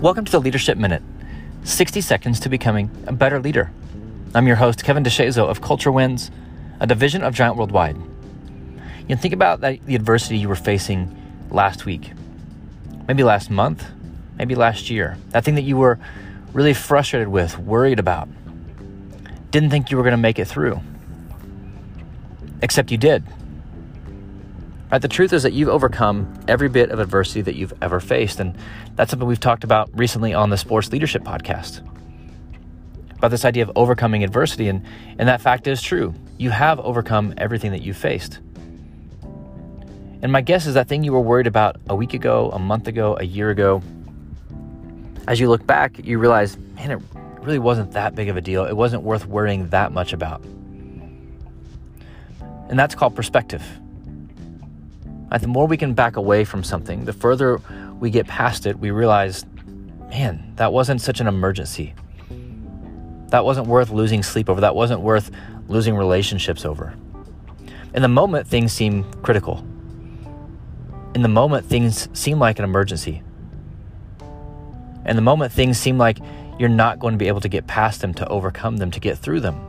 Welcome to the Leadership Minute 60 seconds to becoming a better leader. I'm your host, Kevin DeShazo of Culture Wins, a division of Giant Worldwide. You think about the adversity you were facing last week, maybe last month, maybe last year, that thing that you were really frustrated with, worried about, didn't think you were going to make it through. Except you did. Right? The truth is that you've overcome every bit of adversity that you've ever faced. And that's something we've talked about recently on the Sports Leadership Podcast about this idea of overcoming adversity. And, and that fact is true. You have overcome everything that you've faced. And my guess is that thing you were worried about a week ago, a month ago, a year ago, as you look back, you realize, man, it really wasn't that big of a deal. It wasn't worth worrying that much about. And that's called perspective. The more we can back away from something, the further we get past it, we realize, man, that wasn't such an emergency. That wasn't worth losing sleep over. That wasn't worth losing relationships over. In the moment, things seem critical. In the moment, things seem like an emergency. In the moment, things seem like you're not going to be able to get past them, to overcome them, to get through them.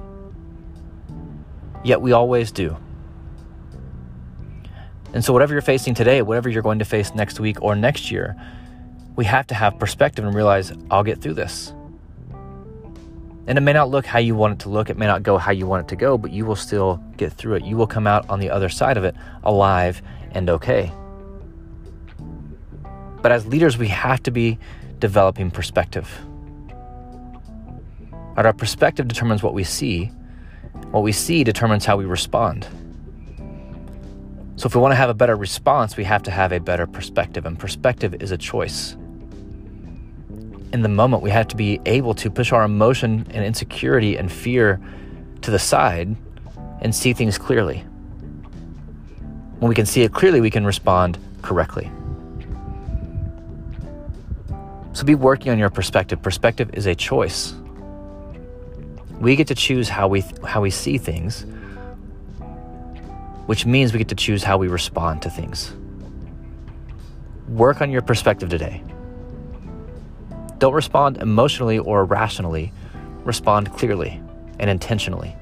Yet we always do. And so, whatever you're facing today, whatever you're going to face next week or next year, we have to have perspective and realize, I'll get through this. And it may not look how you want it to look, it may not go how you want it to go, but you will still get through it. You will come out on the other side of it alive and okay. But as leaders, we have to be developing perspective. Our perspective determines what we see, what we see determines how we respond. So, if we want to have a better response, we have to have a better perspective, and perspective is a choice. In the moment, we have to be able to push our emotion and insecurity and fear to the side and see things clearly. When we can see it clearly, we can respond correctly. So be working on your perspective. Perspective is a choice. We get to choose how we how we see things which means we get to choose how we respond to things. Work on your perspective today. Don't respond emotionally or rationally, respond clearly and intentionally.